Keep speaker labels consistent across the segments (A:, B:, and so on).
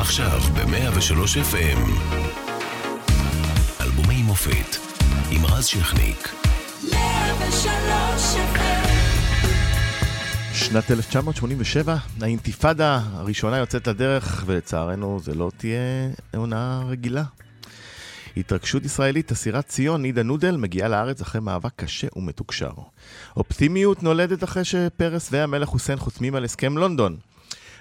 A: עכשיו ב-103 FM. אלבומי מופת עם רז שכניק.
B: 103 FM
C: שנת 1987, האינתיפאדה הראשונה יוצאת לדרך, ולצערנו זה לא תהיה עונה רגילה. התרגשות ישראלית, אסירת ציון, נידה נודל, מגיעה לארץ אחרי מאבק קשה ומתוקשר. אופטימיות נולדת אחרי שפרס והמלך חוסיין חותמים על הסכם לונדון.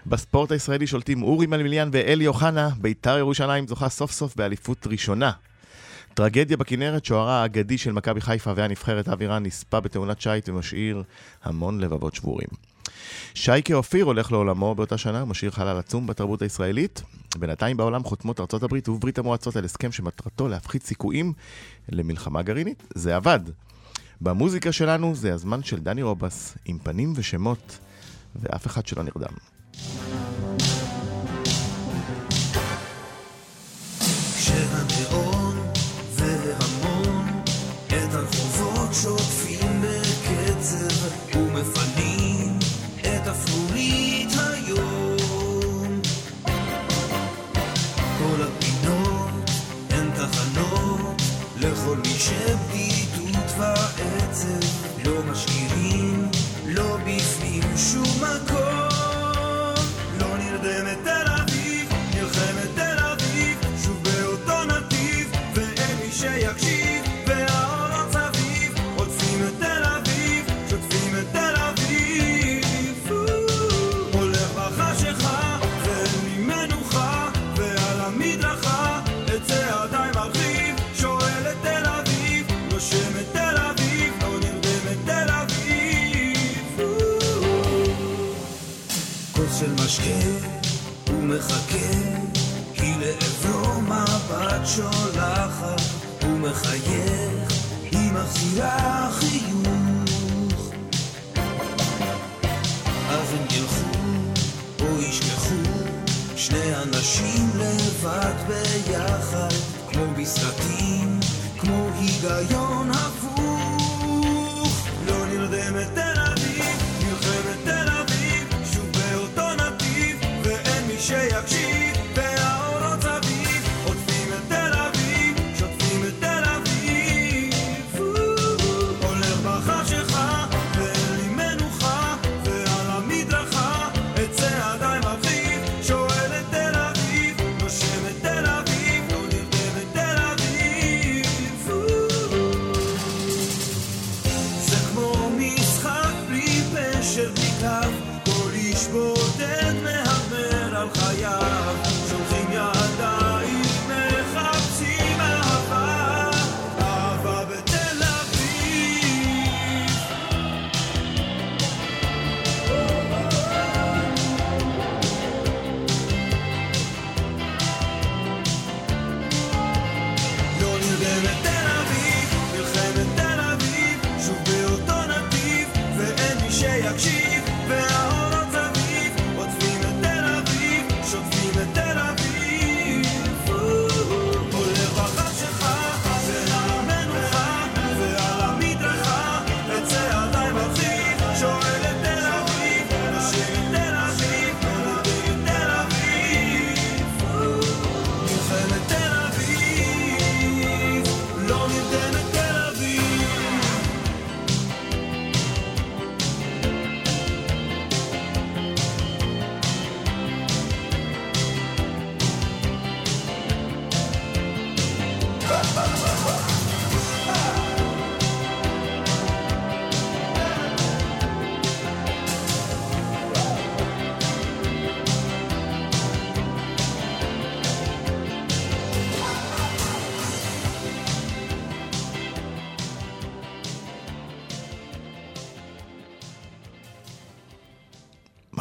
C: בספורט הישראלי שולטים אורי מלמיליאן ואלי אוחנה, בית"ר ירושלים זוכה סוף סוף באליפות ראשונה. טרגדיה בכנרת, שוערה האגדי של מכבי חיפה והנבחרת אבירן נספה בתאונת שיט ומשאיר המון לבבות שבורים. שייקה אופיר הולך לעולמו באותה שנה, משאיר חלל עצום בתרבות הישראלית. בינתיים בעולם חותמות ארצות הברית וברית המועצות על הסכם שמטרתו להפחית סיכויים למלחמה גרעינית. זה עבד. במוזיקה שלנו זה הזמן של דני רובס, עם פנים ושמות, ואף אחד שלא נרדם.
D: Bye. שולחת הוא מחייך היא מחזירה חיוך. אז הם ילכו או ישכחו שני אנשים לבד ביחד כמו בסרטים כמו היגיון הפוך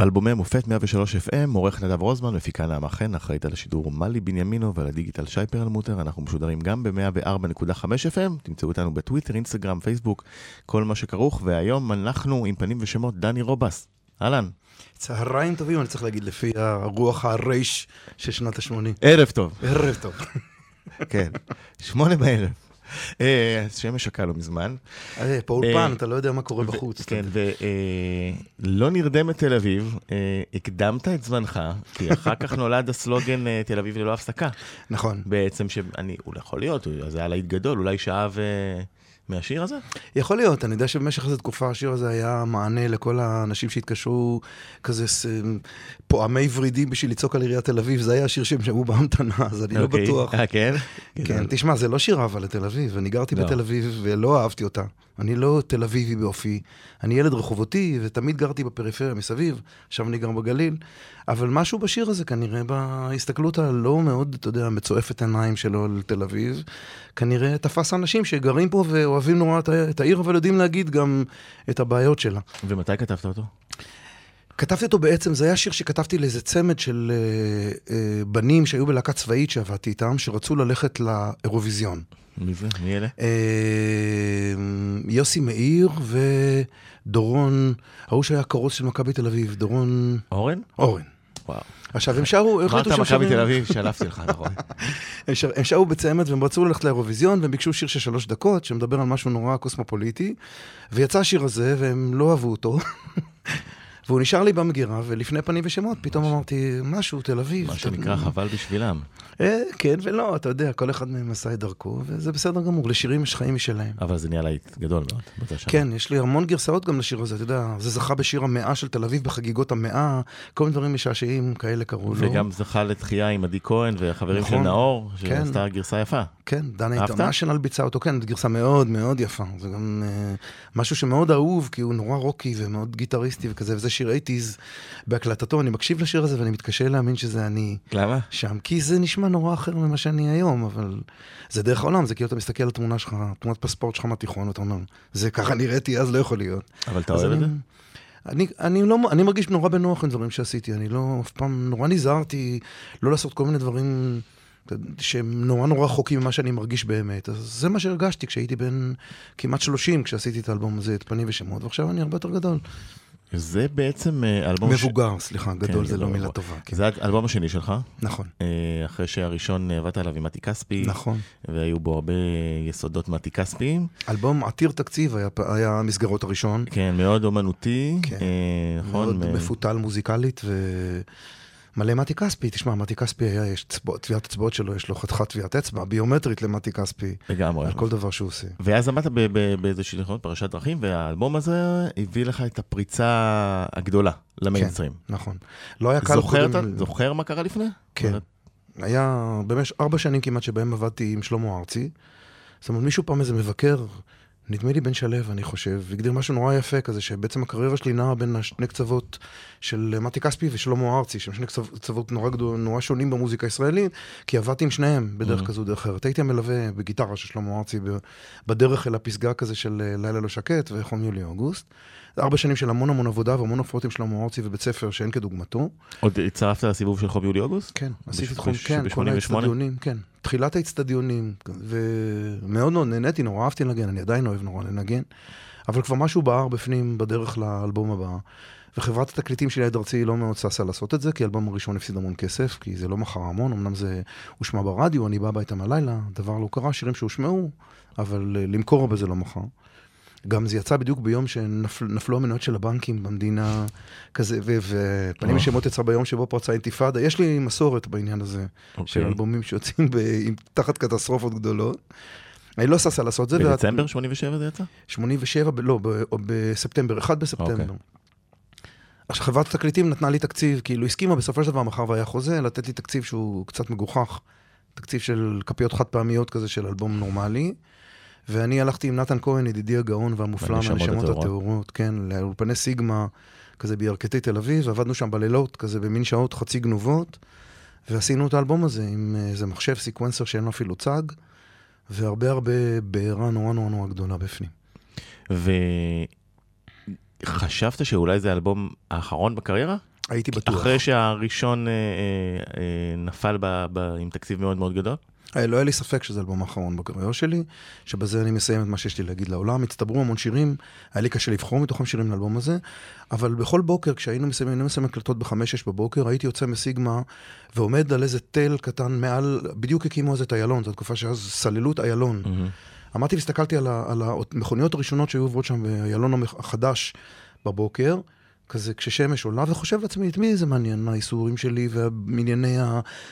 C: אלבומי מופת 103 FM, עורך נדב רוזמן, מפיקה נעמה חן, אחראית על השידור מלי בנימינו ועל הדיגיטל שי פרלמוטר. אנחנו משודרים גם ב-104.5 FM, תמצאו אותנו בטוויטר, אינסטגרם, פייסבוק, כל מה שכרוך, והיום אנחנו עם פנים ושמות דני רובס. אהלן.
E: צהריים טובים, אני צריך להגיד, לפי הרוח הרייש של שנות ה-80.
C: ערב טוב.
E: ערב טוב.
C: כן. שמונה בערב. אה, שמש שקע לא מזמן.
E: אה, פה אולפן, אתה לא יודע מה קורה בחוץ.
C: כן, ולא נרדמת תל אביב, אה, הקדמת את זמנך, כי אחר כך נולד הסלוגן אה, תל אביב ללא הפסקה.
E: נכון.
C: בעצם שאני, הוא יכול להיות, זה היה להיט גדול, אולי שאב אה, מהשיר הזה?
E: יכול להיות, אני יודע שבמשך איזו תקופה השיר הזה היה מענה לכל האנשים שהתקשרו, כזה ס- פועמי ורידים בשביל לצעוק על עיריית תל אביב, זה היה השיר שהם שמעו בהמתנה, אז אני לא
C: אוקיי.
E: בטוח.
C: אה, כן?
E: כן, תשמע, זה לא שיר אהבה לתל אביב, אני גרתי
C: לא.
E: בתל אביב ולא אהבתי אותה. אני לא תל אביבי באופי, אני ילד רחובותי ותמיד גרתי בפריפריה מסביב, עכשיו אני גר בגליל, אבל משהו בשיר הזה כנראה בהסתכלות הלא מאוד, אתה יודע, מצועפת עיניים שלו על תל אביב, כנראה תפס אנשים שגרים פה ואוהבים נורא את העיר, אבל יודעים להגיד גם את הבעיות שלה.
C: ומתי כתבת אותו?
E: כתבתי אותו בעצם, זה היה שיר שכתבתי לאיזה צמד של אה, אה, בנים שהיו בלהקה צבאית שעבדתי איתם, שרצו ללכת לאירוויזיון.
C: מי זה? מי אלה?
E: אה, יוסי מאיר ודורון, ההוא שהיה כרוז של מכבי תל אביב, דורון
C: אורן?
E: אורן.
C: וואו.
E: עכשיו, הם שרו,
C: אמרת
E: החליטו שהם
C: מכבי
E: שרים-
C: תל אביב, שלפתי לך, נכון.
E: הם שרו בצמד והם רצו ללכת לאירוויזיון והם ביקשו שיר של שלוש דקות שמדבר על משהו נורא קוסמופוליטי ויצא השיר הזה והם לא אהבו אותו והוא נשאר לי במגירה ולפני פנים ושמות פתאום אמרתי משהו תל אביב.
C: מה שנקרא חבל בשבילם.
E: אה, כן ולא אתה יודע כל אחד מהם עשה את דרכו וזה בסדר גמור לשירים יש חיים משלהם.
C: אבל זה נהיה להיט גדול מאוד באותה שנה.
E: כן, יש לי המון גרסאות גם לשיר הזה, אתה יודע, זה זכה בשיר המאה של תל אביב בחגיגות המאה, כל מיני דברים משעשעים כאלה קראו לו.
C: וגם זכה לתחייה עם עדי כהן והחברים של
E: נכון.
C: נאור,
E: כן.
C: שעשתה גרסה יפה.
E: כן, דנה? אינטרנשיונל ביצע אותו, כן, גרסה מאוד מאוד יפה. זה גם uh, משהו שמאוד אהוב, כי הוא נורא רוקי ומאוד גיטריסטי וכזה, וזה שיר 80's בהקלטתו. אני מקשיב לשיר הזה ואני מתקשה להאמין שזה אני
C: למה?
E: שם, כי זה נשמע נורא אחר ממה שאני היום, אבל זה דרך העולם, זה כאילו אתה מסתכל על התמונה שלך, תמונת פספורט שלך מהתיכון, ואתה אומר, זה ככה נראיתי אז, לא יכול להיות.
C: אבל אתה אוהב את
E: אני-
C: זה?
E: אני, אני, לא, אני מרגיש נורא בנוח עם דברים שעשיתי, אני לא, אף פעם נורא נזהרתי לא לעשות כל מיני דברים שהם נורא נורא רחוקים ממה שאני מרגיש באמת. אז זה מה שהרגשתי כשהייתי בן כמעט 30, כשעשיתי את האלבום הזה, את פנים ושמות, ועכשיו אני הרבה יותר גדול.
C: זה בעצם אה, אלבום... ש-
E: מבוגר, סליחה, גדול זה
C: כן,
E: לא
C: גדול,
E: מילה
C: גדול.
E: טובה. כן.
C: זה האלבום השני שלך,
E: נכון,
C: אה, אחרי שהראשון עבדת עליו עם מתי כספי,
E: נכון.
C: והיו בו הרבה יסודות מתי כספיים.
E: אלבום עתיר תקציב היה, היה המסגרות הראשון,
C: כן, מאוד אומנותי,
E: כן.
C: אה, נכון?
E: מאוד
C: מ-
E: מפותל מוזיקלית ומלא מתי כספי. תשמע, מתי כספי היה, יש טביעת אצבעות שלו, יש לו חתיכת טביעת אצבע ביומטרית למתי כספי,
C: לגמרי.
E: על כל דבר שהוא עושה.
C: ואז עמדת באיזושהי נכונות פרשת דרכים, והאלבום הזה הביא לך את הפריצה הגדולה למיינסטרים.
E: נכון. לא היה קל
C: זוכר,
E: קודם...
C: אתה, זוכר מה קרה לפני?
E: כן. היה במשך ארבע שנים כמעט שבהם עבדתי עם שלמה ארצי. זאת אומרת, מישהו פעם איזה מבקר, נדמה לי בן שלו, אני חושב, הגדיר משהו נורא יפה כזה, שבעצם הקריירה שלי נעה בין השני קצוות של מתי כספי ושלמה ארצי, שהם שני קצו- קצוות נורא, גדול, נורא שונים במוזיקה הישראלית, כי עבדתי עם שניהם בדרך
C: Mhm.
E: כזו דרך אחרת. הייתי המלווה בגיטרה של שלמה ארצי בדרך אל הפסגה כזה של אה, לילה לא שקט וחום יולי אוגוסט. ארבע שנים של המון המון עבודה והמון הופעות עם שלמה ארצי ובית ספר שאין כדוגמתו.
C: עוד הצטרפת לסיבוב של חוב יולי-אוגוסט?
E: כן, עשיתי תחום, כן, כל
C: ב- 88?
E: האצטדיונים, כן. תחילת האצטדיונים, ומאוד מאוד נהניתי, נורא אהבתי לנגן, אני עדיין אוהב נורא לנגן, אבל כבר משהו בער בפנים בדרך לאלבום הבא. וחברת התקליטים של יד ארצי לא מאוד ששה לעשות את זה, כי האלבום הראשון הפסיד המון כסף, כי זה לא מכר המון, אמנם זה הושמע ברדיו, אני בא הביתה מהלילה, דבר לא קרה, שירים שהושמעו, אבל אה, למכור הרבה זה לא מכר. גם זה יצא בדיוק ביום שנפלו המניות של הבנקים במדינה, כזה, ופנים
C: אה.
E: ושמות יצא ביום שבו פרצה אינתיפאדה. יש לי מסורת בעניין הזה, של
C: אוקיי.
E: אלבומים שיוצאים ב- עם- תחת קטסטרופות גדולות. אני לא ששה לעשות את זה.
C: בדצמבר 87 זה יצא?
E: 87, ב- לא, ב- בספטמבר, 1 בספטמבר.
C: אוקיי.
E: עכשיו, חברת התקליטים נתנה לי תקציב, כאילו הסכימה בסופו של דבר, מאחר והיה חוזה, לתת לי תקציב שהוא קצת מגוחך. תקציב של כפיות חד פעמיות כזה של אלבום נורמלי. ואני הלכתי עם נתן כהן, ידידי הגאון והמופלא
C: מהנשמות. הטהורות,
E: כן, לאולפני סיגמה, כזה בירכתי תל אביב, ועבדנו שם בלילות, כזה במין שעות חצי גנובות, ועשינו את האלבום הזה עם אה, איזה מחשב סיקוונסר שאין לו אפילו צג, והרבה הרבה בעירה נורא נורא נורא גדולה בפנים.
C: וחשבת שאולי זה האלבום האחרון בקריירה?
E: הייתי בטוח.
C: אחרי שהראשון אה, אה, אה, נפל ב, ב, עם תקציב מאוד מאוד גדול?
E: אה, לא היה לי ספק שזה האלבום האחרון בקריירה שלי, שבזה אני מסיים את מה שיש לי להגיד לעולם. הצטברו המון שירים, היה לי קשה לבחור מתוכם שירים לאלבום הזה, אבל בכל בוקר, כשהיינו מסיימים, היינו מסיימים הקלטות בחמש-שש בבוקר, הייתי יוצא מסיגמה ועומד על איזה תל קטן מעל, בדיוק הקימו אז את איילון, זו תקופה שאז סללו את איילון. עמדתי והסתכלתי על, ה, על המכוניות הראשונות שהיו עוברות שם באיילון החדש בבוקר, כזה כששמש עולה, וחושב לעצמי, את מי זה מעניין, האיסורים שלי, וענייני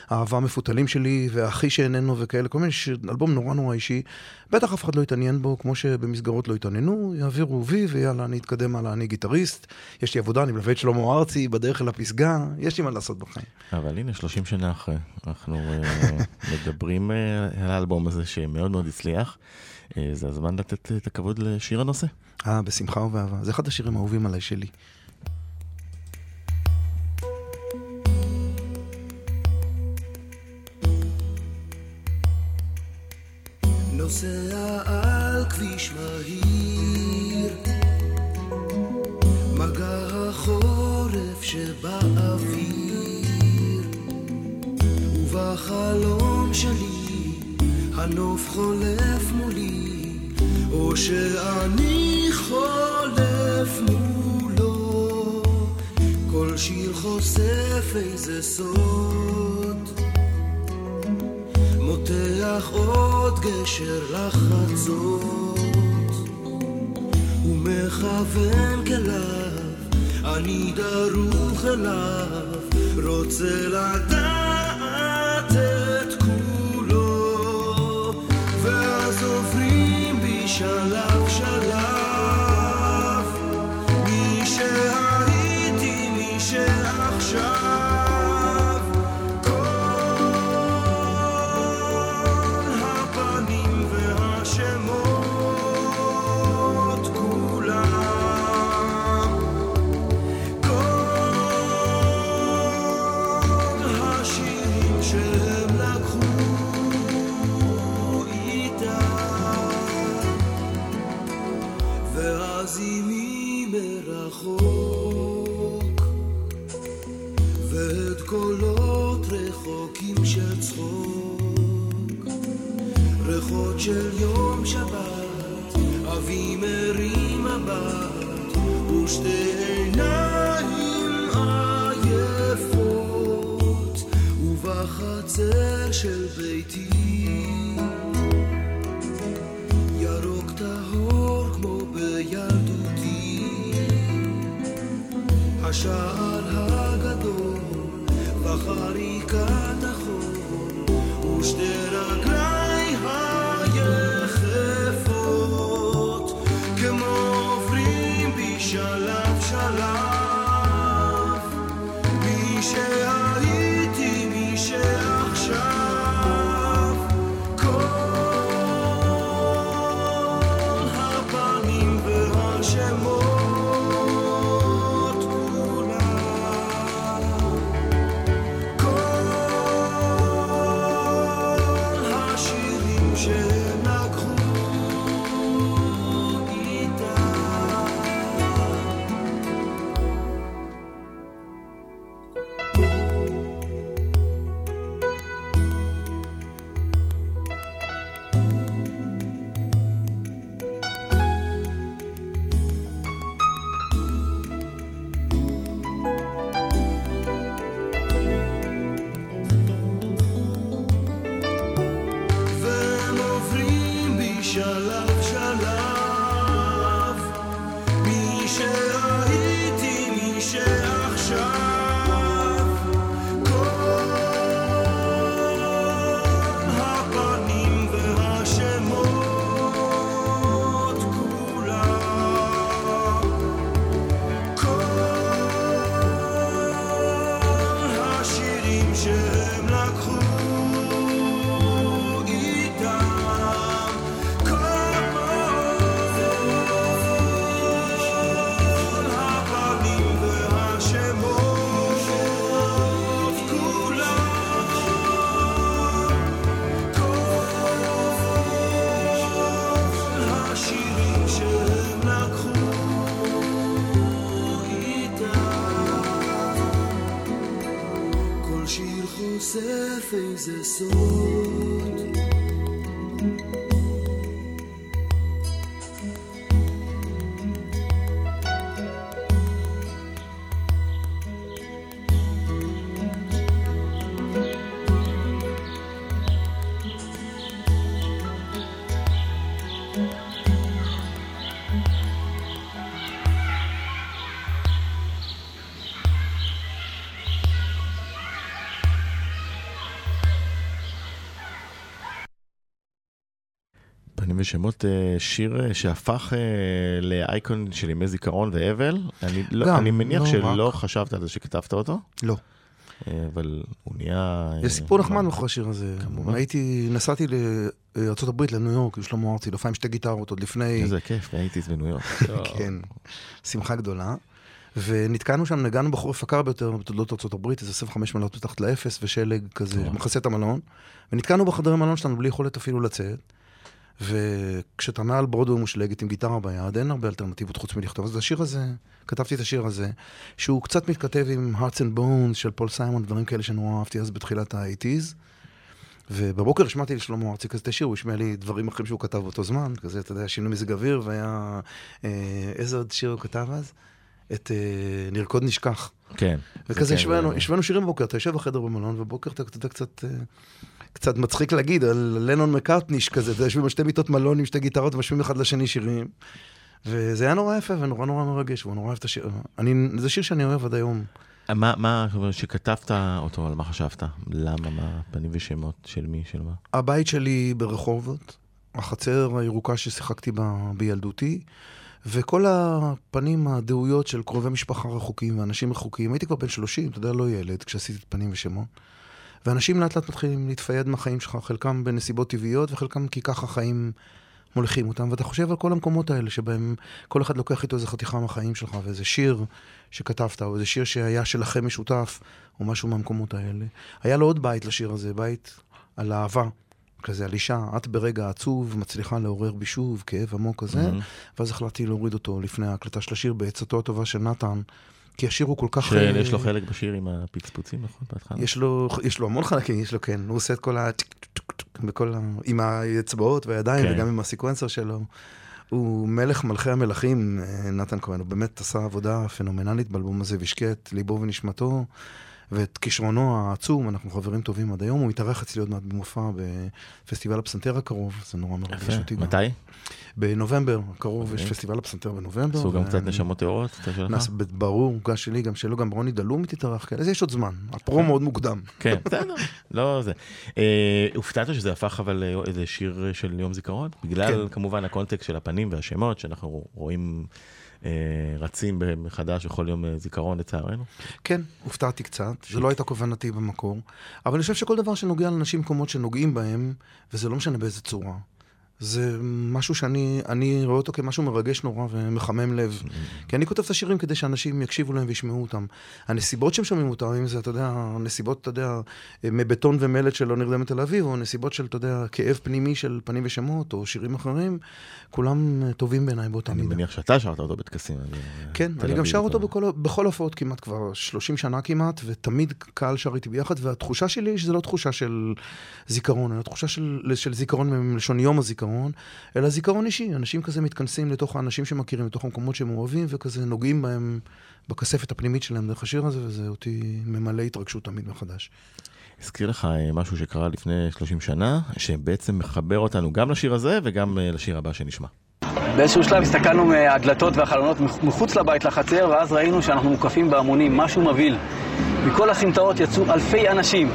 E: האהבה המפותלים שלי, והאחי שאיננו וכאלה, כל מיני, ש... אלבום נורא נורא אישי. בטח אף אחד לא יתעניין בו, כמו שבמסגרות לא התעניינו, יעבירו וי, ויאללה, אני אתקדם הלאה, אני גיטריסט, יש לי עבודה, אני מלווה את שלמה ארצי בדרך אל הפסגה, יש לי מה לעשות בחיים.
C: אבל הנה, 30 שנה אחרי, אנחנו אה, מדברים אה, על האלבום הזה שמאוד מאוד הצליח. אה, זה הזמן לתת את הכבוד לשיר הנושא.
E: אה, בשמחה ובאהבה. זה אחד השירים האהובים עליי שלי.
D: נוסע על כביש מהיר, מגע החורף שבאוויר, ובחלום שלי הנוף חולף מולי, או שאני חולף מולו, כל שיר חושף איזה סוד. מותח עוד גשר לחצות ומכוון כליו, אני דרוך אליו, רוצה לדעת שיר חושף איזה סוד
C: ושמות, אה, שיר אה, שהפך אה, לאייקון של ימי זיכרון ואבל. אני, לא,
E: גם,
C: אני מניח
E: לא
C: שלא
E: רק.
C: חשבת על זה שכתבת אותו,
E: לא.
C: אבל הוא נהיה...
E: יש סיפור נחמד מאחורי השיר הזה.
C: כמובן.
E: הייתי, נסעתי לארה"ב, לניו יורק, עם שלמה ארצי, להופעה עם שתי גיטרות עוד לפני...
C: איזה כיף, הייתי בניו יורק.
E: כן, שמחה גדולה. ונתקענו שם, נגענו בחורף הקר ביותר בתולדות הברית, איזה 25 מעלות מתחת לאפס, ושלג כזה. מכסה את המלון. ונתקענו בחדרי מלון שלנו בלי יכולת אפילו לצאת. וכשאתה מעל ברודווי מושלגת עם גיטרה ביד, אין הרבה אלטרנטיבות חוץ מלכתוב. אז השיר הזה, כתבתי את השיר הזה, שהוא קצת מתכתב עם Hearts and Bones של פול סיימון, דברים כאלה שנורא אהבתי אז בתחילת ה-80's. ובבוקר השמעתי לשלמה ארצי כזה את השיר, הוא השמיע לי דברים אחרים שהוא כתב באותו זמן, כזה, אתה יודע, שינוי מזג אוויר, והיה... אה, איזה עוד שיר הוא כתב אז? את אה, נרקוד נשכח.
C: כן.
E: וכזה
C: זה כן,
E: השווינו, השווינו שירים בבוקר, אתה יושב בחדר במלון, ובבוקר אתה אתה יודע קצת... אה, קצת מצחיק להגיד, על לנון מקארטניש כזה, אתה יושבים על שתי מיטות מלון עם שתי גיטרות ומשמיעים אחד לשני שירים. וזה היה נורא יפה ונורא נורא מרגש, והוא נורא אוהב את השיר. אני, זה שיר שאני אוהב עד היום.
C: מה, מה, אומרת, שכתבת אותו, על מה חשבת? למה, מה, פנים ושמות, של מי, של מה?
E: הבית שלי ברחובות, החצר הירוקה ששיחקתי בה בילדותי, וכל הפנים הדהויות של קרובי משפחה רחוקים ואנשים רחוקים. הייתי כבר בן 30, אתה יודע, לא ילד, כשעשיתי את פנים ושמות. ואנשים לאט לאט מתחילים להתפייד מהחיים שלך, חלקם בנסיבות טבעיות וחלקם כי ככה החיים מוליכים אותם. ואתה חושב על כל המקומות האלה שבהם כל אחד לוקח איתו איזה חתיכה מהחיים שלך, ואיזה שיר שכתבת, או איזה שיר שהיה שלכם משותף, או משהו מהמקומות האלה. היה לו עוד בית לשיר הזה, בית על אהבה. כזה על אישה, את ברגע עצוב מצליחה לעורר בי שוב כאב עמוק כזה,
C: מהמם.
E: ואז החלטתי להוריד אותו לפני ההקלטה של השיר בעצתו הטובה של נתן, כי השיר הוא כל כך... אה,
C: שיש לו חלק בשיר עם הפצפוצים, נכון? בהתחלה?
E: יש לו, יש לו המון חלקים, יש לו, כן, הוא עושה את כל ה... בכל ה... עם האצבעות והידיים,
C: כן.
E: וגם עם הסקוונסר שלו. הוא מלך מלכי המלכים, אה, נתן כהן, הוא באמת עשה עבודה פנומנלית באלבום הזה, והשקיע את ליבו ונשמתו, ואת כישרונו העצום, אנחנו חברים טובים עד היום, הוא התארח אצלי עוד מעט במופע בפסטיבל הפסנתר הקרוב, זה נורא מרגש
C: יפה.
E: אותי.
C: מתי?
E: בנובמבר הקרוב יש
C: אוקיי.
E: פסטיבל הפסנתר בנובמבר.
C: עשו גם קצת נשמות טהורות? אתה שלך?
E: נס- ברור, גם שלי, גם שלו, גם רוני דלומי תתארח, אז יש עוד זמן, הפרומו עוד מוקדם.
C: כן, בסדר, לא זה. אה, הופתעת שזה הפך אבל אה, איזה שיר של יום זיכרון? בגלל
E: כן.
C: כמובן הקונטקסט של הפנים והשמות, שאנחנו רואים רצים מחדש בכל יום אה, זיכרון לצערנו.
E: כן, הופתעתי קצת, זו לא הייתה כוונתי במקור, אבל אני חושב שכל דבר שנוגע לאנשים במקומות שנוגעים בהם, וזה לא משנה באיזה צורה. זה משהו שאני אני רואה אותו כמשהו מרגש נורא ומחמם לב. כי אני כותב את השירים כדי שאנשים יקשיבו להם וישמעו אותם. הנסיבות שהם שומעים אותם, אם זה, אתה יודע, נסיבות, אתה יודע, מבטון ומלט של לא נרדמת תל אביב, או נסיבות של, אתה יודע, כאב פנימי של פנים ושמות, או שירים אחרים, כולם אה, טובים בעיניי באותה
C: אני
E: מידה.
C: מניח שאתה שרת אותו בטקסים. אה,
E: כן, אני גם שר אותו בכל, ההופעות כמעט כבר 30 שנה כמעט, ותמיד קהל שר איתי ביחד, והתחושה שלי היא שזו לא תחושה של זיכרון, אלא תחושה של, של זיכרון מלשון יום הזיכרון, אלא זיכרון אישי. אנשים כזה מתכנסים לתוך האנשים שמכירים, לתוך המקומות שהם אוהבים, וכזה נוגעים בהם בכספת הפנימית שלהם דרך השיר הזה, וזה אותי ממלא התרגשות תמיד מחדש.
C: הזכיר לך אה, משהו שקרה לפני 30 שנה, שבעצם מחבר אותנו גם לשיר הזה וגם אה, לשיר הבא שנשמע.
F: באיזשהו שלב הסתכלנו מהדלתות והחלונות מחוץ לבית לחצר, ואז ראינו שאנחנו מוקפים בהמונים, משהו מבהיל. מכל הסמטאות יצאו אלפי אנשים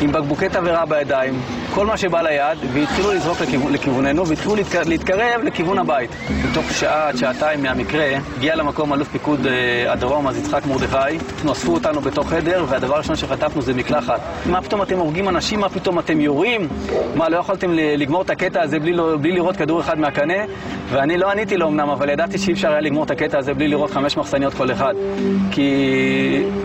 F: עם בקבוקי תבערה בידיים, כל מה שבא ליד, והתחילו לזרוק לכיוון, לכיווננו, והתחילו להתק... להתקרב לכיוון הבית. בתוך שעה עד שעתיים מהמקרה, הגיע למקום אלוף פיקוד אה, הדרום, אז יצחק מרדכי, אספו אותנו בתוך חדר, והדבר הראשון שחטפנו זה מקלחת. מה פתאום אתם הורגים אנשים? מה פתאום אתם יורים? מה, לא יכולתם לגמור את הקטע הזה בלי, לא- בלי לראות כדור אחד מהקנה? ואני לא עניתי לו אמנם, אבל ידעתי שאי אפשר היה לגמור את הקטע הזה בלי לראות חמש מחסניות כל אחד. כי,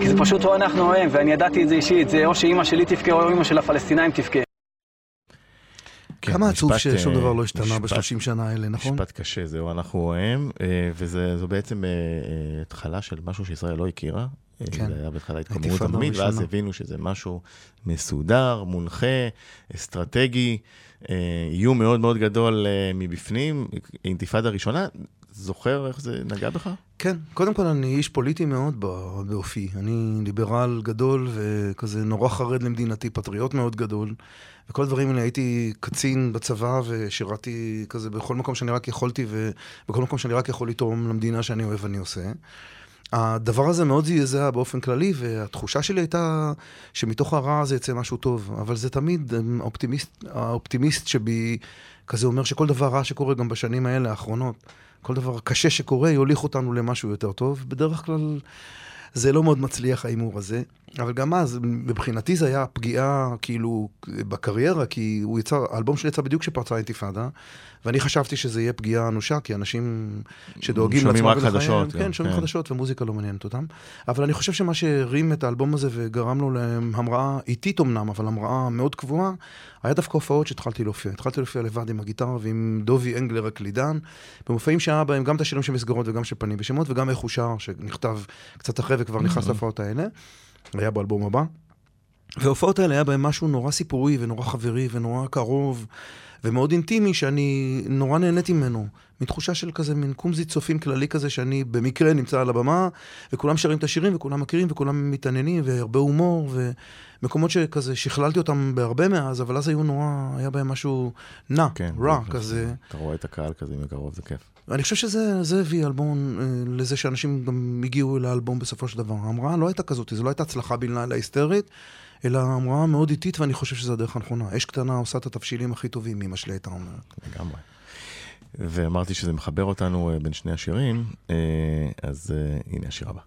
F: כי זה פשוט או אנחנו או הם, ואני ידעתי את זה אישית, זה או שאימא שלי תבכה או אימא של הפלסטינאים תבכה.
C: כן,
E: כמה עצוב ששום
C: אה,
E: דבר לא השתנה
C: משפט-
E: בשלושים שנה האלה, נכון?
C: משפט קשה, זהו, אנחנו הם, אה, וזו בעצם אה, התחלה של משהו שישראל לא הכירה.
E: כן.
C: זה היה בהתחלה התקוממות עממית, ואז. הבינו שזה משהו מסודר, מונחה, אסטרטגי, איום מאוד מאוד גדול אה, מבפנים, אינתיפאדה ראשונה. זוכר איך זה נגע בך?
E: כן, קודם כל אני איש פוליטי מאוד באופי. אני ליברל גדול וכזה נורא חרד למדינתי, פטריוט מאוד גדול. וכל הדברים האלה, הייתי קצין בצבא ושירתי כזה בכל מקום שאני רק יכולתי ובכל מקום שאני רק יכול לתרום למדינה שאני אוהב אני עושה. הדבר הזה מאוד זעזע באופן כללי, והתחושה שלי הייתה שמתוך הרע הזה יצא משהו טוב. אבל זה תמיד האופטימיסט, האופטימיסט שבי כזה אומר שכל דבר רע שקורה גם בשנים האלה, האחרונות, כל דבר קשה שקורה, יוליך אותנו למשהו יותר טוב. בדרך כלל זה לא מאוד מצליח ההימור הזה. אבל גם אז, מבחינתי זה היה פגיעה, כאילו, בקריירה, כי הוא יצא, האלבום שלי יצא בדיוק כשפרצה האינתיפאדה, ואני חשבתי שזה יהיה פגיעה אנושה, כי אנשים שדואגים
C: שומעים
E: לעצמם
C: רק חדשות,
E: כן,
C: גם,
E: שומעים
C: כן.
E: חדשות, ומוזיקה לא מעניינת אותם. אבל אני חושב שמה שהרים את האלבום הזה וגרם לו להמראה איטית אמנם, אבל המראה מאוד קבועה, היה דווקא הופעות שהתחלתי להופיע. התחלתי להופיע לבד עם הגיטרה ועם דובי אנגלר הקלידן, במופעים שהיה בהם גם את השירים של מסגרות וגם של פנים ושמות, וגם איך הוא שר, שנכתב קצת אחרי וכבר נכנס להופעות האלה. היה באלבום הבא. וההופעות האלה היה בהם משהו נורא סיפורי ונורא חברי ונורא קרוב ומאוד אינטימי שאני נורא נהניתי ממנו. מתחושה של כזה מין קומזי צופים כללי כזה שאני במקרה נמצא על הבמה וכולם שרים את השירים וכולם מכירים וכולם מתעניינים והרבה הומור ומקומות שכזה שכללתי אותם בהרבה מאז אבל אז היו נורא, היה בהם משהו נע,
C: כן,
E: רע
C: זה-
E: כזה.
C: אתה רואה את הקהל כזה מקרוב, זה כיף.
E: ואני חושב שזה זה הביא אלבום אה, לזה שאנשים גם הגיעו אל האלבום בסופו של דבר. ההמראה לא הייתה כזאת, זו לא הייתה הצלחה בן לילה היסטרית, אלא המראה מאוד איטית, ואני חושב שזו הדרך הנכונה. אש קטנה עושה את התבשילים הכי טובים, אמא שלי הייתה אומרת.
C: לגמרי. ואמרתי שזה מחבר אותנו אה, בין שני השירים, אה, אז הנה השיר הבא.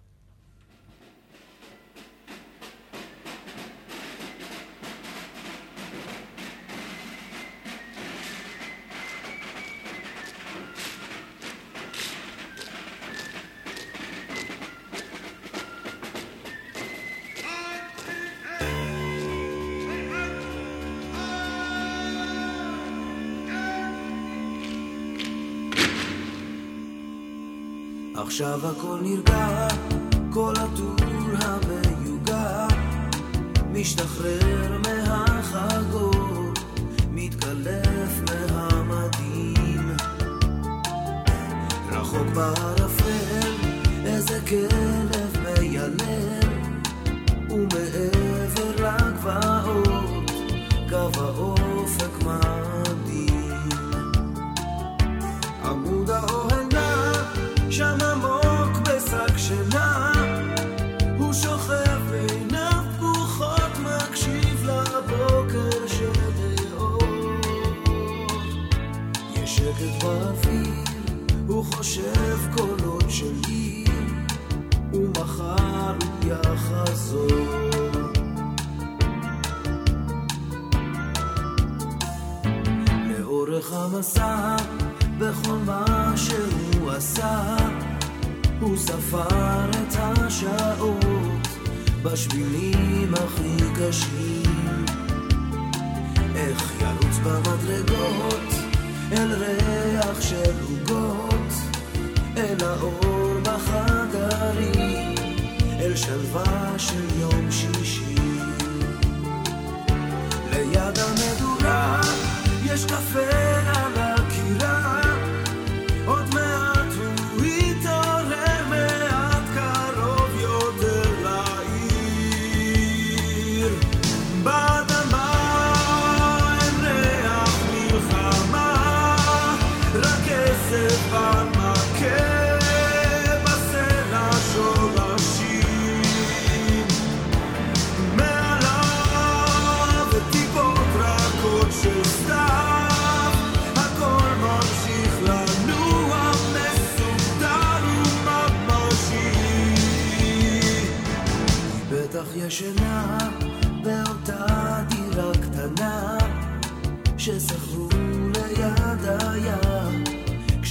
D: עכשיו הכל נרגע, כל הטור המיוגע. משתחרר מהחגור, מתקלף מהמדים. רחוק בערפל,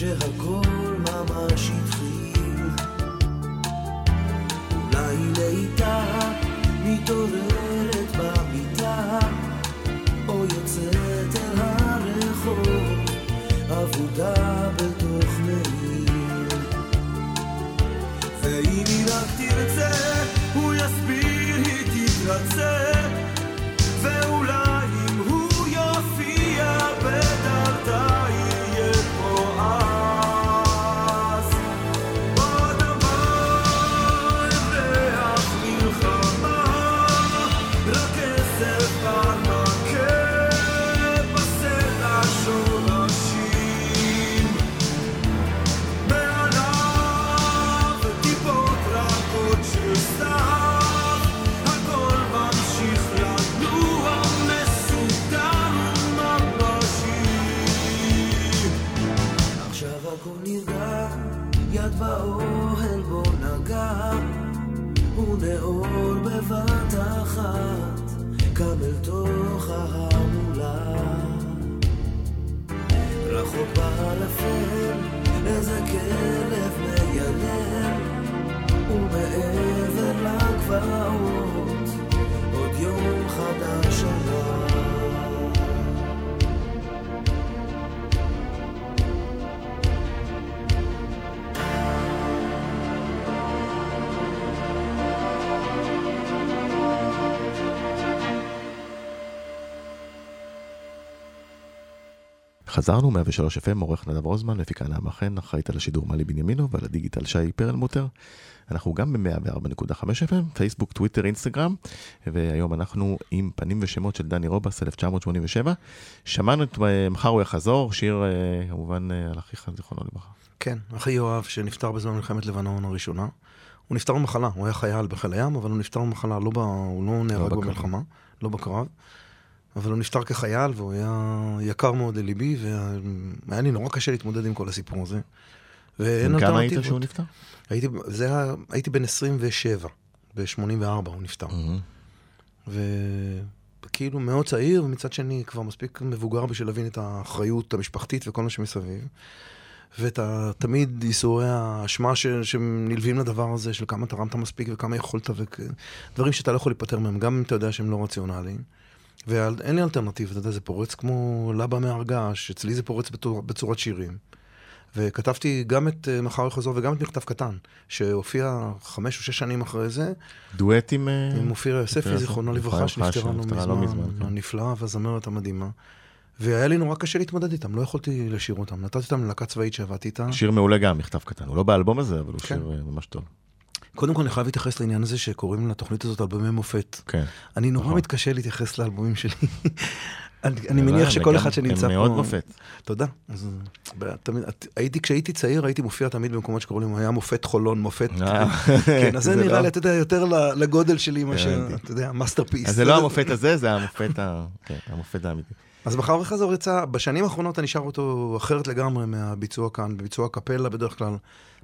D: כשהכל ממש התחיל הכל בבת אחת, קם אל תוך ההמולה. רחוק באלפים, איזה כלב מיילל, ומעבר לגבעות, עוד יום חדש עליו.
C: חזרנו, 103 FM, עורך נדב רוזמן, מפיקה נעמה חן, אחראית על השידור מלי בנימינו ועל הדיגיטל שי פרלמוטר. אנחנו גם ב-104.5 FM, פייסבוק, טוויטר, אינסטגרם, והיום אנחנו עם פנים ושמות של דני רובס, 1987. שמענו את אה, מחר הוא יחזור, שיר אה, כמובן אה, על אחיך, זיכרונו לברכה.
E: כן, אחי יואב, שנפטר בזמן מלחמת לבנון הראשונה. הוא נפטר במחלה, הוא היה חייל בחיל הים, אבל הוא נפטר במחלה, לא ב... הוא לא נהרג
C: בקרב.
E: במלחמה, לא בקרב. אבל הוא נפטר כחייל, והוא היה יקר מאוד לליבי, והיה לי נורא קשה להתמודד עם כל הסיפור הזה. ואין
C: כמה היית
E: אלטרנטיבות.
C: שהוא נפטר?
E: הייתי, זה היה, הייתי בן 27, ב-84 הוא נפטר. וכאילו מאוד צעיר, ומצד שני כבר מספיק מבוגר בשביל להבין את האחריות המשפחתית וכל מה שמסביב. ואת תמיד ייסורי האשמה ש- שנלווים לדבר הזה, של כמה תרמת מספיק וכמה יכולת, ודברים שאתה לא יכול להיפטר מהם, גם אם אתה יודע שהם לא רציונליים. ואין לי אלטרנטיבה, אתה יודע, זה פורץ כמו לבה מהר געש, אצלי זה פורץ בתור, בצורת שירים. וכתבתי גם את אה, מחר יחזור וגם את מכתב קטן, שהופיע חמש או שש שנים אחרי זה,
C: דואט עם... אה,
E: עם אופירה יוספי, זיכרונו לברכה, שנפטרה לא
C: שנפטרה לא
E: מזמן,
C: כן.
E: הנפלאה והזמרת המדהימה. והיה לי נורא קשה להתמודד איתם, לא יכולתי לשיר אותם. נתתי אותם ללהקה צבאית שעבדתי איתה.
C: שיר מעולה גם, מכתב קטן. הוא לא באלבום הזה, אבל הוא
E: כן.
C: שיר אה, ממש טוב.
E: קודם כל אני חייב להתייחס לעניין הזה שקוראים לתוכנית הזאת אלבומי מופת.
C: כן.
E: אני נורא
C: נכון.
E: מתקשה להתייחס לאלבומים שלי. אני אני
C: אבל
E: מניח
C: הם
E: שכל אחד שנמצא פה...
C: הם מאוד מופת.
E: תודה. אז, תמיד, הייתי, כשהייתי צעיר הייתי מופיע תמיד במקומות שקוראים, היה מופת חולון, מופת...
C: אה,
E: כן, אז זה נראה
C: לא-
E: לי, אתה יודע, יותר לגודל שלי מאשר. אתה יודע, masterpiece.
C: אז זה לא המופת הזה, זה המופת כן, המופת האמיתי.
E: אז בחר וחזור יצא, בשנים האחרונות אני שר אותו אחרת לגמרי מהביצוע כאן, בביצוע קפלה בדרך כלל,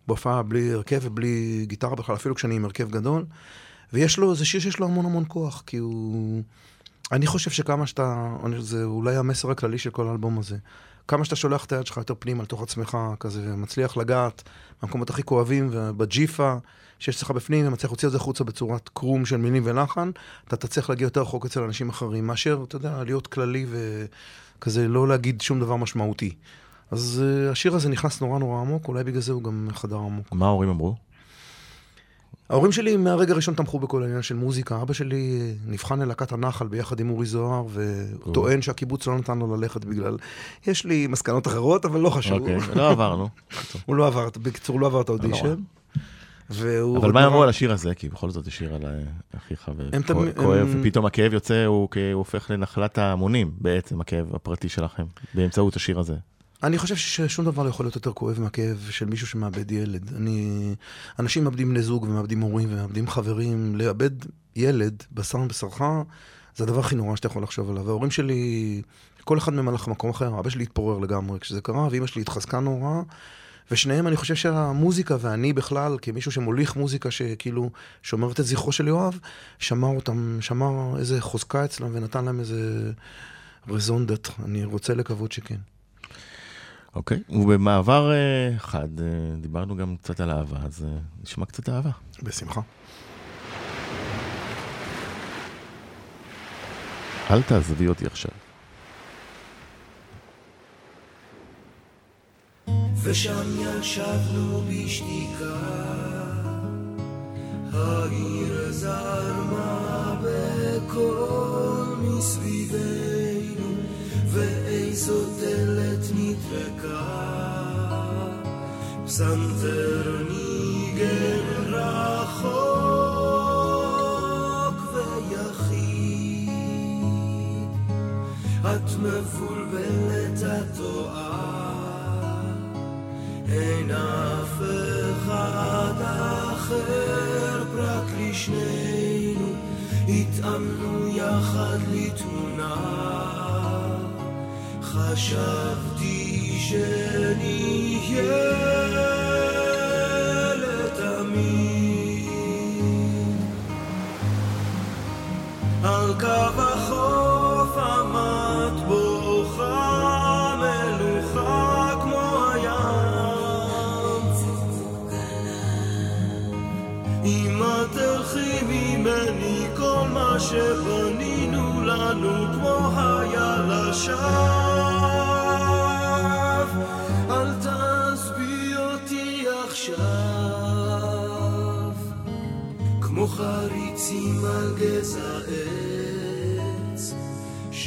E: בהופעה בלי הרכב ובלי גיטרה בכלל, אפילו כשאני עם הרכב גדול. ויש לו, זה שיר שיש לו המון המון כוח, כי הוא... אני חושב שכמה שאתה, זה אולי המסר הכללי של כל האלבום הזה. כמה שאתה שולח את היד שלך יותר פנימה לתוך עצמך, כזה, ומצליח לגעת במקומות הכי כואבים, ובג'יפה שיש אצלך בפנים, ומצליח להוציא את זה החוצה בצורת קרום של מילים ולחן, אתה תצליח להגיע יותר רחוק אצל אנשים אחרים, מאשר, אתה יודע, להיות כללי וכזה, לא להגיד שום דבר משמעותי. אז uh, השיר הזה נכנס נורא נורא עמוק, אולי בגלל זה הוא גם חדר עמוק.
C: מה ההורים אמרו?
E: ההורים שלי מהרגע הראשון תמכו בכל העניין של מוזיקה. אבא שלי אה, נבחן ללהקת הנחל ביחד עם אורי זוהר, וטוען שהקיבוץ לא נתן לו ללכת בגלל... יש לי מסקנות אחרות, אבל לא חשוב.
C: אוקיי, לא עברנו.
E: הוא לא עבר, בקיצור, לא עבר את האודישן. והוא...
C: אבל מה אמרו על השיר הזה? כי בכל זאת זה שיר על אה, אחיך וכואב, ופתאום הכאב יוצא, הוא הופך לנחלת ההמונים בעצם, הכאב הפרטי שלכם, באמצעות השיר הזה.
E: אני חושב ששום דבר לא יכול להיות יותר כואב מהכאב של מישהו שמאבד ילד. אני... אנשים מאבדים בני זוג ומאבדים הורים ומאבדים חברים. לאבד ילד, בשר מבשרך, זה הדבר הכי נורא שאתה יכול לחשוב עליו. וההורים שלי, כל אחד מהם הלך למקום אחר. אבא שלי התפורר לגמרי כשזה קרה, ואימא שלי התחזקה נורא. ושניהם, אני חושב שהמוזיקה, ואני בכלל, כמישהו שמוליך מוזיקה שכאילו שומרת את זכרו של יואב, שמר אותם, שמר איזה חוזקה אצלם ונתן להם איזה רזון דת. אני רוצה לקוות שכן.
C: אוקיי, ובמעבר אה, חד, אה, דיברנו גם קצת על אהבה, אז אה, נשמע קצת אהבה.
E: בשמחה.
C: אל תעזבי אותי עכשיו.
D: ושם ישבנו בשתיקה, העיר זרמה בקול מסביבנו, ואיזו דלת נטרקה, פסנתר ניגן רחוק ויחיד. את מבולבלת, את טועה, אין אף אחד אחר פרט לשנינו, התאמנו יחד לתמונה. חשבתי שנהיה לתמיד. אל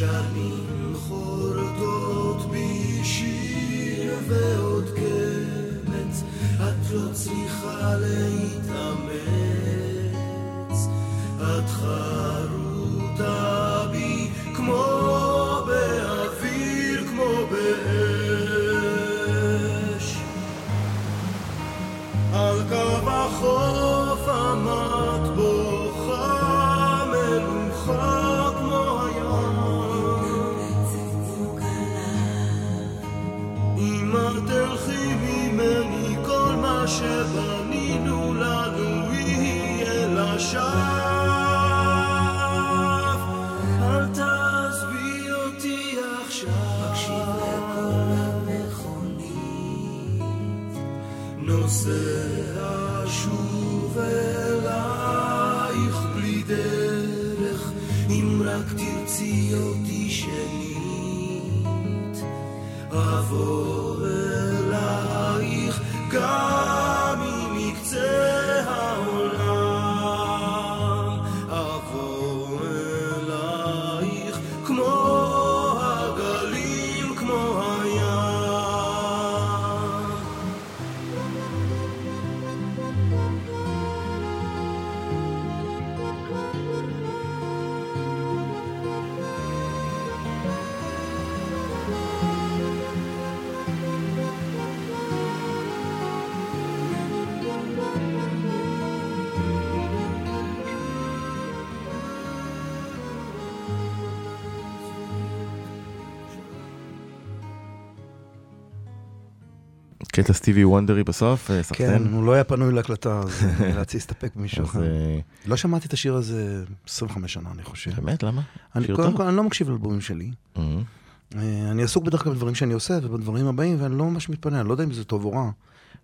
D: שנים חורטות בי שיר ועוד קמץ, את לא צריכה להתאמץ,
C: קטע סטיבי וונדרי בסוף, אה,
E: כן,
C: סחטיין.
E: הוא לא היה פנוי להקלטה, אז נאלצתי להסתפק במישהו אחר.
C: אה,
E: לא שמעתי את השיר הזה 25 שנה, אני חושב.
C: באמת, למה?
E: קודם. כל, אני לא מקשיב לאלבומים שלי.
C: אה,
E: אה, אני עסוק בדרך כלל בדברים שאני עושה ובדברים הבאים, ואני לא ממש מתפנה, אני לא יודע אם זה טוב או רע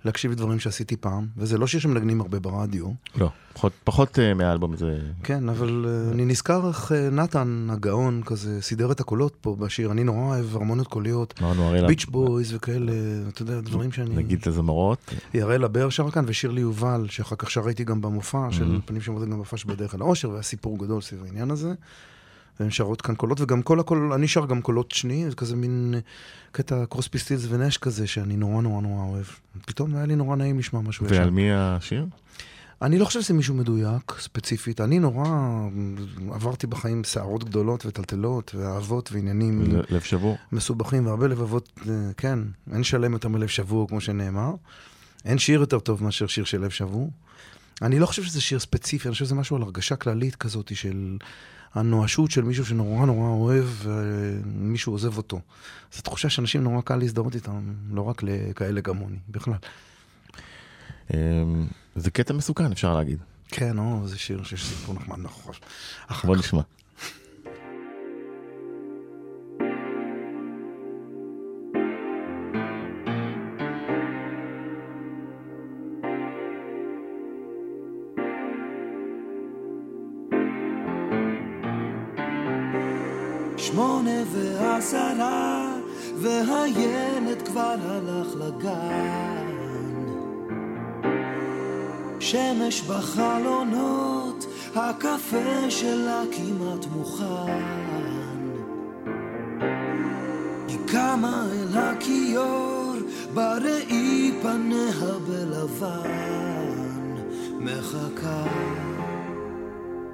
E: להקשיב לדברים שעשיתי פעם, וזה לא שיר שמנגנים הרבה ברדיו,
C: לא, פחות- פחות אה, מהאלבום הזה.
E: כן, אבל אה, אני נזכר איך אה, נתן הגאון כזה סידר את הקולות פה בשיר, אני נורא אוהב הרמוניות קוליות, ביץ' בויז וכאלה, אתה יודע, דברים שאני...
C: נגיד את הזמרות.
E: יראל הבר שר כאן, ושירלי יובל, שאחר כך שר איתי גם במופע, של. פנים שמודד גם במופע שבדרך אל האושר, והיה סיפור גדול סביב העניין הזה. והן שרות כאן קולות, וגם כל הקול, אני שר גם קולות שני, זה כזה מין קטע קרוספי סטילס ונש כזה, שאני נורא נורא נורא אוהב. פתאום היה לי נורא נעים לשמוע משהו
C: ועל
E: ישן.
C: מי השיר?
E: אני לא חושב שזה מישהו מדויק, ספציפית. אני נורא עברתי בחיים סערות גדולות וטלטלות, ואהבות ועניינים
C: לב שבור?
E: מסובכים, והרבה לבבות, אה, כן, אין שלם יותר מלב שבור, כמו שנאמר. אין שיר יותר טוב מאשר שיר של לב שבור. אני לא חושב שזה שיר ספציפי, אני חושב שזה משהו על הרגשה כללית כזאת של הנואשות של מישהו שנורא נורא אוהב ומישהו עוזב אותו. זו תחושה שאנשים נורא קל להזדהות איתם, לא רק לכאלה כמוני, בכלל.
C: אה, זה קטע מסוכן, אפשר להגיד.
E: כן, או, זה שיר שיש סיפור נחמד נכון.
C: בוא. נשמע.
D: הקפה שלה כמעט מוכן. היא קמה אל הכיור, בראי פניה בלבן, מחכה,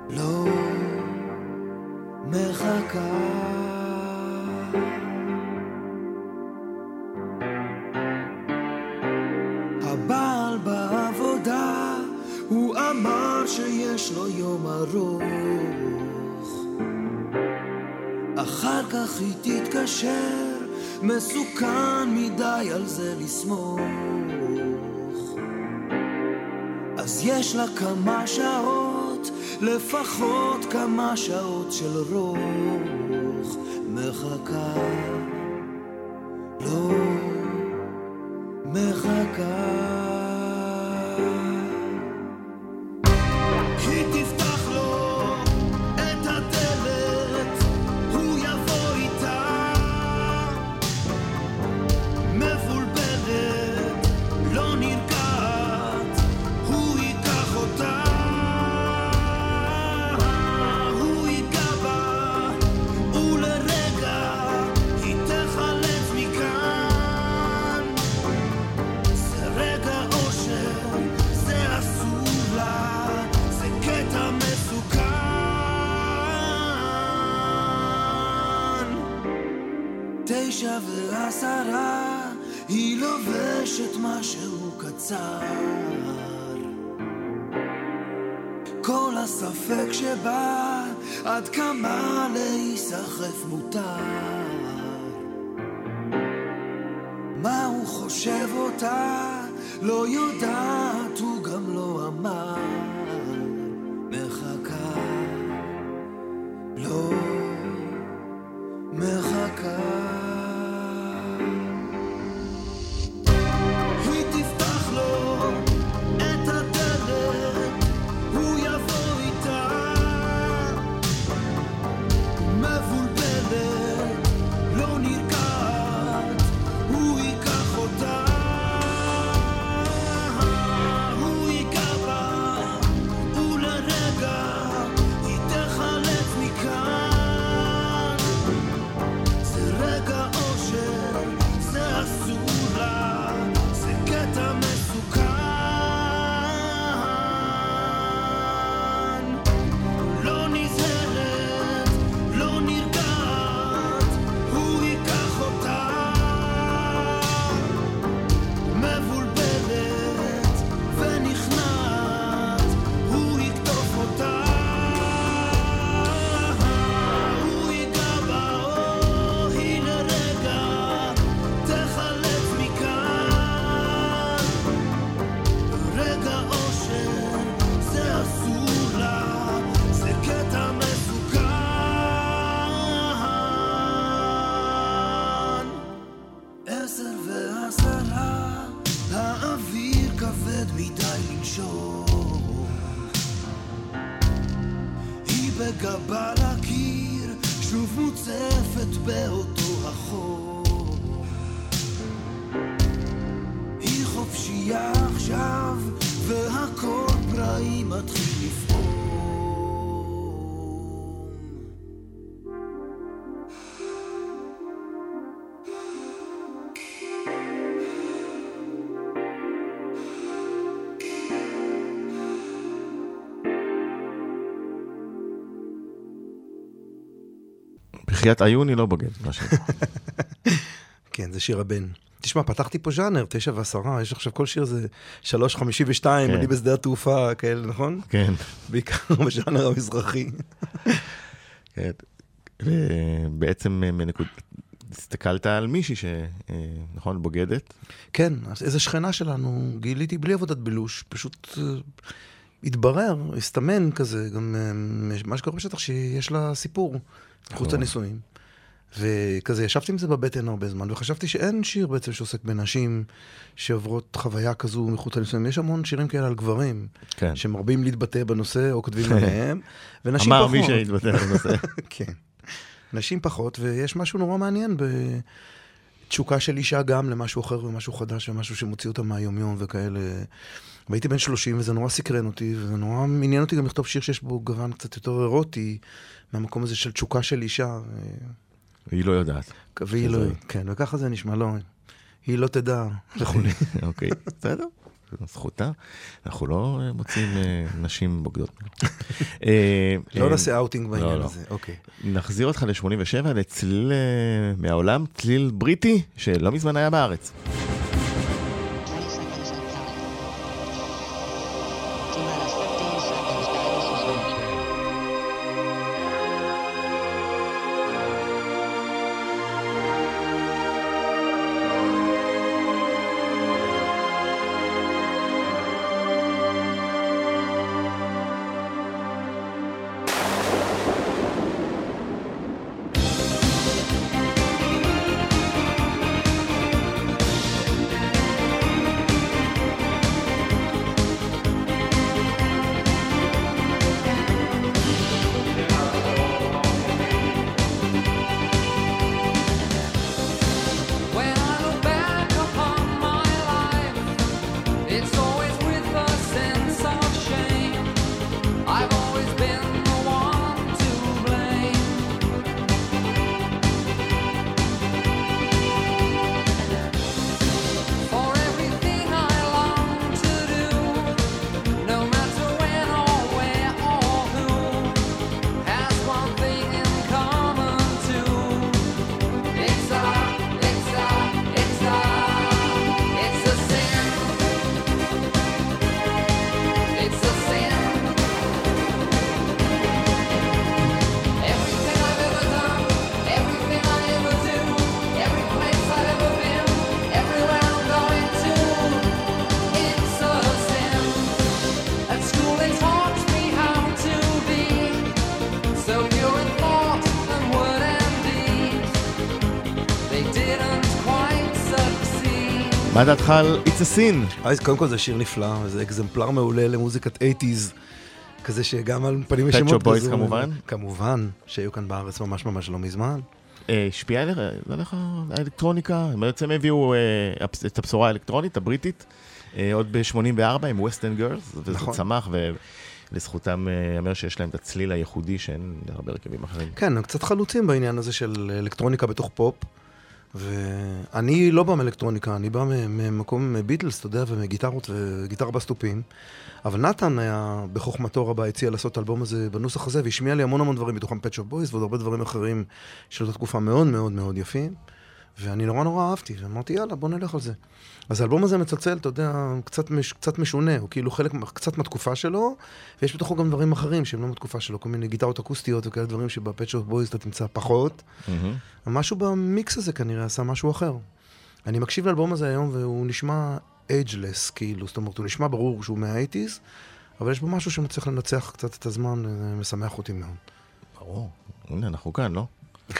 D: לא מחכה. ארוך. אחר כך היא תתקשר, מסוכן מדי על זה לסמוך. אז יש לה כמה שעות לפחות כמה שעות של רוך מחכה, לא מחכה. קצר. כל הספק שבה, עד כמה להיסחף מותר. מה הוא חושב אותה, לא יודעת, הוא גם לא אמר.
C: בחייאת עיוני לא בוגד, מה שנקרא.
E: כן, זה שיר הבן. תשמע, פתחתי פה ז'אנר, תשע ועשרה, יש עכשיו כל שיר זה שלוש חמישי ושתיים,
C: כן.
E: אני בשדה התעופה, כאלה, נכון?
C: כן,
E: בעיקר בז'אנר המזרחי.
C: כן. ובעצם אה, מנקוד... הסתכלת על מישהי ש... אה, נכון, בוגדת.
E: כן, איזה שכנה שלנו, גיליתי בלי עבודת בילוש, פשוט אה, התברר, הסתמן כזה, גם אה, מה שקורה בשטח, שיש לה סיפור מחוץ
C: נכון.
E: לנישואים. וכזה, ישבתי עם זה בבטן הרבה זמן, וחשבתי שאין שיר בעצם שעוסק בנשים שעוברות חוויה כזו מחוץ לנישואים. יש המון שירים כאלה על גברים,
C: כן.
E: שמרבים להתבטא בנושא, או כותבים עליהם, ונשים
C: אמר
E: פחות.
C: מי שהתבטא בנושא.
E: כן. נשים פחות, ויש משהו נורא מעניין בתשוקה של אישה גם למשהו אחר ומשהו חדש ומשהו שמוציא אותה מהיומיום וכאלה. והייתי בן 30 וזה נורא סקרן אותי, וזה נורא עניין אותי גם לכתוב שיר שיש בו גוון קצת יותר אירוטי, מהמקום הזה של תשוקה של אישה.
C: והיא לא יודעת.
E: והיא לא, כן, וככה זה נשמע, לא, היא לא תדע וכולי.
C: אוקיי, בסדר. זכותה. אנחנו לא אה, מוצאים אה, נשים בוגדות. אה,
E: לא נעשה אאוטינג בעניין
C: לא.
E: הזה, אוקיי.
C: נחזיר אותך ל-87 לצליל מהעולם, צליל בריטי, שלא מזמן היה בארץ. מה דעתך על It's a Sin?
E: אז קודם כל זה שיר נפלא, וזה אקזמפלר מעולה למוזיקת 80's, כזה שגם על
C: Pet Shop Boys
E: כזו-
C: כמובן?
E: כמובן, שהיו כאן בארץ ממש ממש לא מזמן.
C: אה, השפיע עליך האלקטרוניקה? בעצם הביאו אה, את הבשורה האלקטרונית הבריטית אה, עוד ב-84 עם West End Girls, וזה
E: נכון.
C: צמח, ולזכותם אה, ייאמר שיש להם את הצליל הייחודי שאין להרבה הרכבים אחרים.
E: כן, הם קצת חלוצים בעניין הזה של אלקטרוניקה בתוך פופ. ואני לא בא מאלקטרוניקה, אני בא ממקום ביטלס, אתה יודע, ומגיטרות וגיטרה בס תופים. אבל נתן היה בחוכמתו רבה הציע לעשות את האלבום הזה בנוסח הזה, והשמיע לי המון המון דברים, בתוכם Pet Shop Boys ועוד הרבה דברים אחרים של אותה תקופה מאוד מאוד מאוד יפים. ואני נורא נורא אהבתי, ואמרתי, יאללה, בוא נלך על זה. אז האלבום הזה מצלצל, אתה יודע, קצת, מש, קצת משונה, הוא כאילו חלק, קצת מהתקופה שלו, ויש בתוכו גם דברים אחרים שהם לא מהתקופה שלו, כל מיני גיטרות אקוסטיות וכאלה דברים שב Pet Shop Boys אתה תמצא פחות.
C: מהמם.
E: משהו במיקס הזה כנראה עשה משהו אחר. אני מקשיב לאלבום הזה היום והוא נשמע אייג'לס, כאילו, זאת אומרת, הוא נשמע ברור שהוא מה-80's, אבל יש בו משהו שמצליח לנצח קצת את הזמן, זה משמח אותי מאוד.
C: ברור. הנה, אנחנו כאן, לא?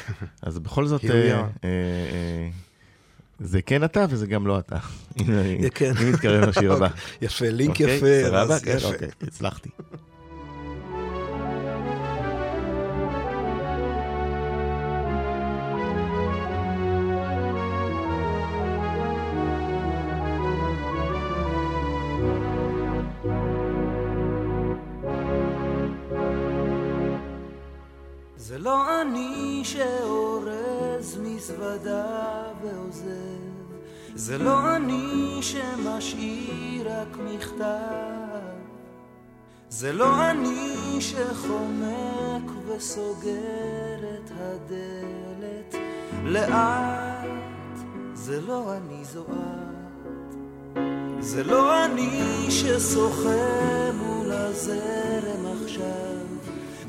C: אז בכל זאת,
E: we
C: אה. אה, אה, זה כן אתה וזה גם לא אתה.
E: כן.
C: אני מתקרב לשיר הבא.
E: יפה, לינק
C: אוקיי,
E: יפה.
C: סבבה? כן. אוקיי, הצלחתי.
G: זה לא אני שאורז מזוודה ועוזב, זה לא אני שמשאיר רק מכתב, זה לא אני שחומק וסוגר את הדלת. לאט, זה לא אני זו את. זה לא אני ששוחה מול הזרם עכשיו,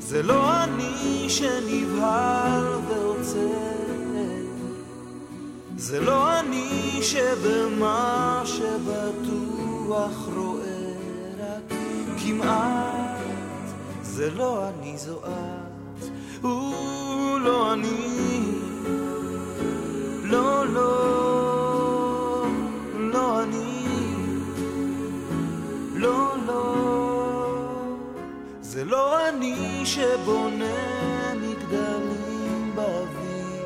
G: זה לא אני שנבהל ועוצר, זה לא אני שבמה שבטוח רואה רק כמעט, זה לא אני זו את, הוא לא אני, לא, לא, אני שבונה מגדלים באוויר,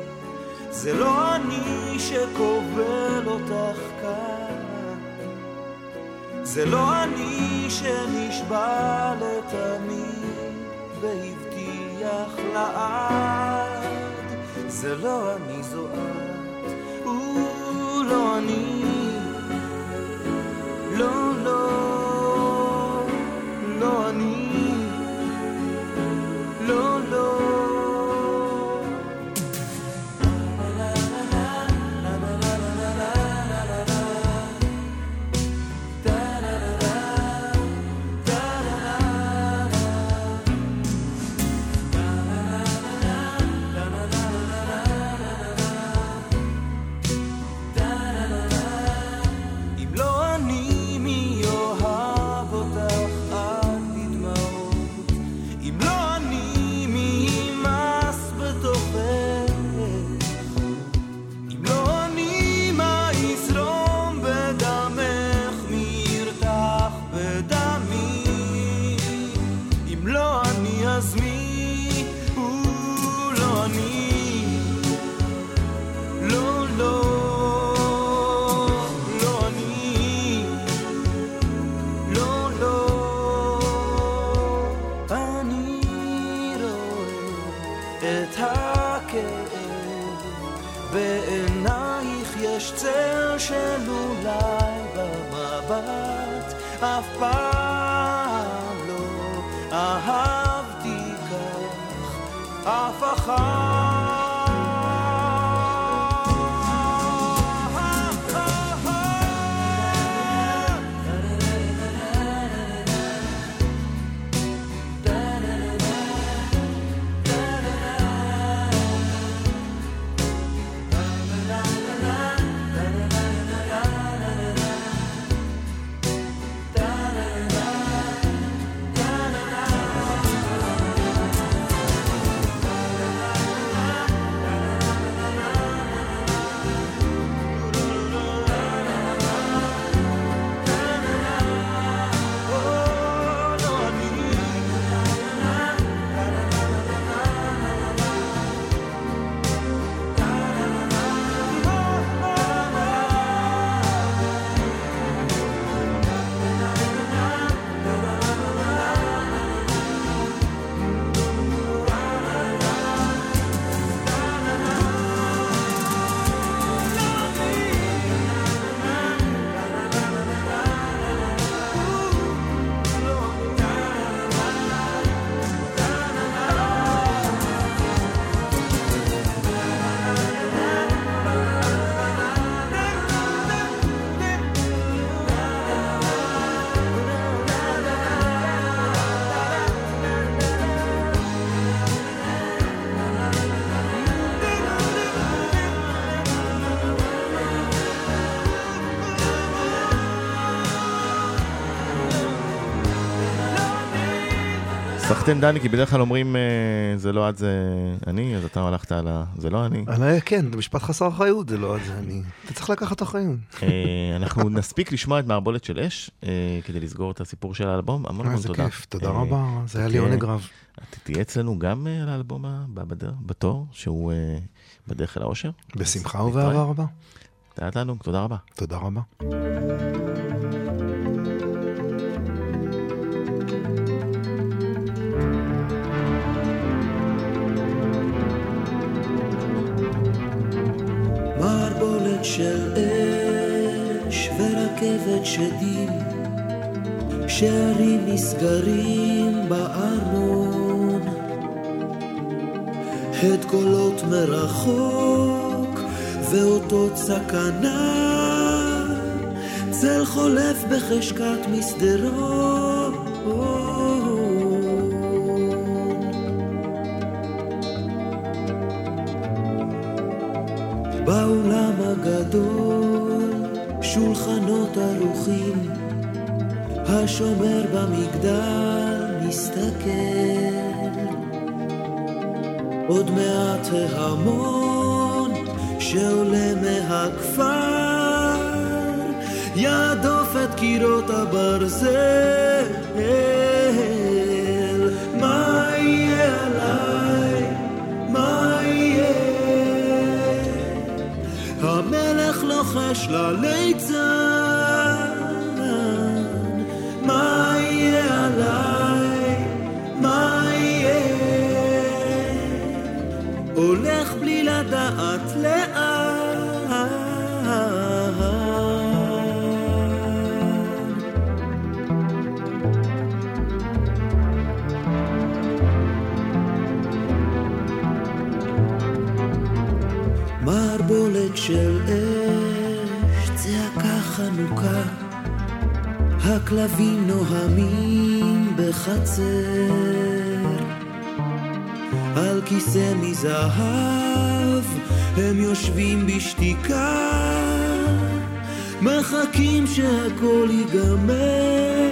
G: זה לא אני שכובל אותך כאן, זה לא אני שנשבע לתמיד והבטיח לעד, זה לא אני זו את, הוא לא אני.
C: סחטיין דני, כי בדרך כלל אומרים אה, זה לא את זה אני, אז אתה הלכת על ה... זה לא אני.
E: אני- כן, זה משפט חסר אחריות, זה לא זה אני. אתה צריך לקחת אחריות.
C: אה, אנחנו נספיק לשמוע את מערבולת של אש, אה, כדי לסגור את הסיפור של האלבום. המון המון
E: איזה
C: תודה.
E: כיף, תודה רבה, זה היה לי. עונג רב.
C: תהיה אצלנו גם על האלבום הבא בתור, שהוא בדרך אל האושר.
E: בשמחה ובאהבה. רבה.
C: תענוג, תודה רבה.
E: תודה רבה.
G: של אש ורכבת שדים, שערים נסגרים בארמון, הד קולות מרחוק ואותות סכנה, צל חולף בחשכת מסדרון. שולחנות ערוכים, השומר במגדל מסתכל. עוד מעט ההמון שעולה מהכפר, יהדוף את קירות הברזל. לוחש לליצן, צעקה חנוכה, הכלבים נוהמים בחצר, על כיסא מזהב הם יושבים בשתיקה, מחכים שהכל ייגמר.